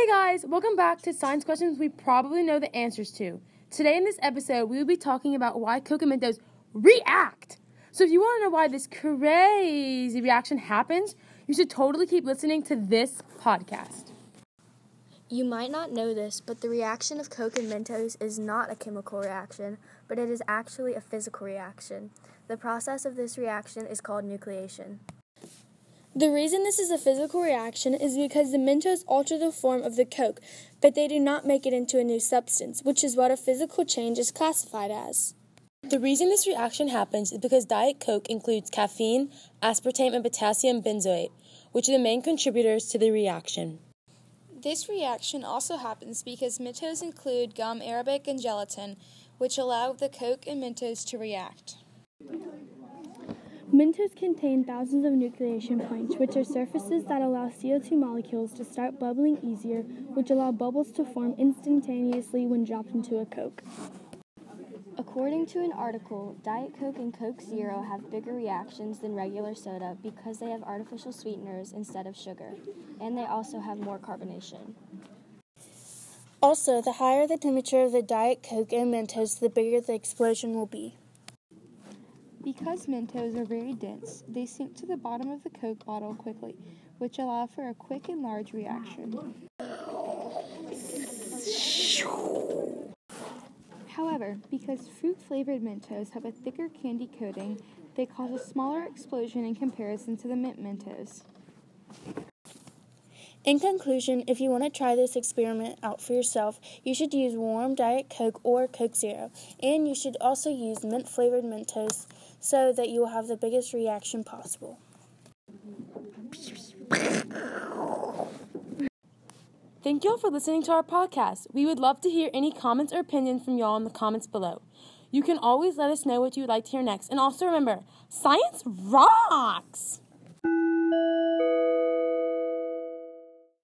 Hey guys, welcome back to Science Questions we probably know the answers to. Today in this episode, we will be talking about why Mentos react. So if you want to know why this crazy reaction happens, you should totally keep listening to this podcast. You might not know this, but the reaction of Coke and Mentos is not a chemical reaction, but it is actually a physical reaction. The process of this reaction is called nucleation. The reason this is a physical reaction is because the Mentos alter the form of the Coke, but they do not make it into a new substance, which is what a physical change is classified as. The reason this reaction happens is because Diet Coke includes caffeine, aspartame, and potassium benzoate, which are the main contributors to the reaction. This reaction also happens because Mentos include gum arabic and gelatin, which allow the Coke and Mentos to react. Mentos contain thousands of nucleation points, which are surfaces that allow CO2 molecules to start bubbling easier, which allow bubbles to form instantaneously when dropped into a Coke. According to an article, Diet Coke and Coke Zero have bigger reactions than regular soda because they have artificial sweeteners instead of sugar, and they also have more carbonation. Also, the higher the temperature of the Diet Coke and Mentos, the bigger the explosion will be. Because Mentos are very dense, they sink to the bottom of the Coke bottle quickly, which allow for a quick and large reaction. However, because fruit flavored Mentos have a thicker candy coating, they cause a smaller explosion in comparison to the mint Mentos. In conclusion, if you want to try this experiment out for yourself, you should use warm Diet Coke or Coke Zero, and you should also use mint flavored Mentos so that you will have the biggest reaction possible. Thank you all for listening to our podcast. We would love to hear any comments or opinions from y'all in the comments below. You can always let us know what you would like to hear next. And also remember, science rocks!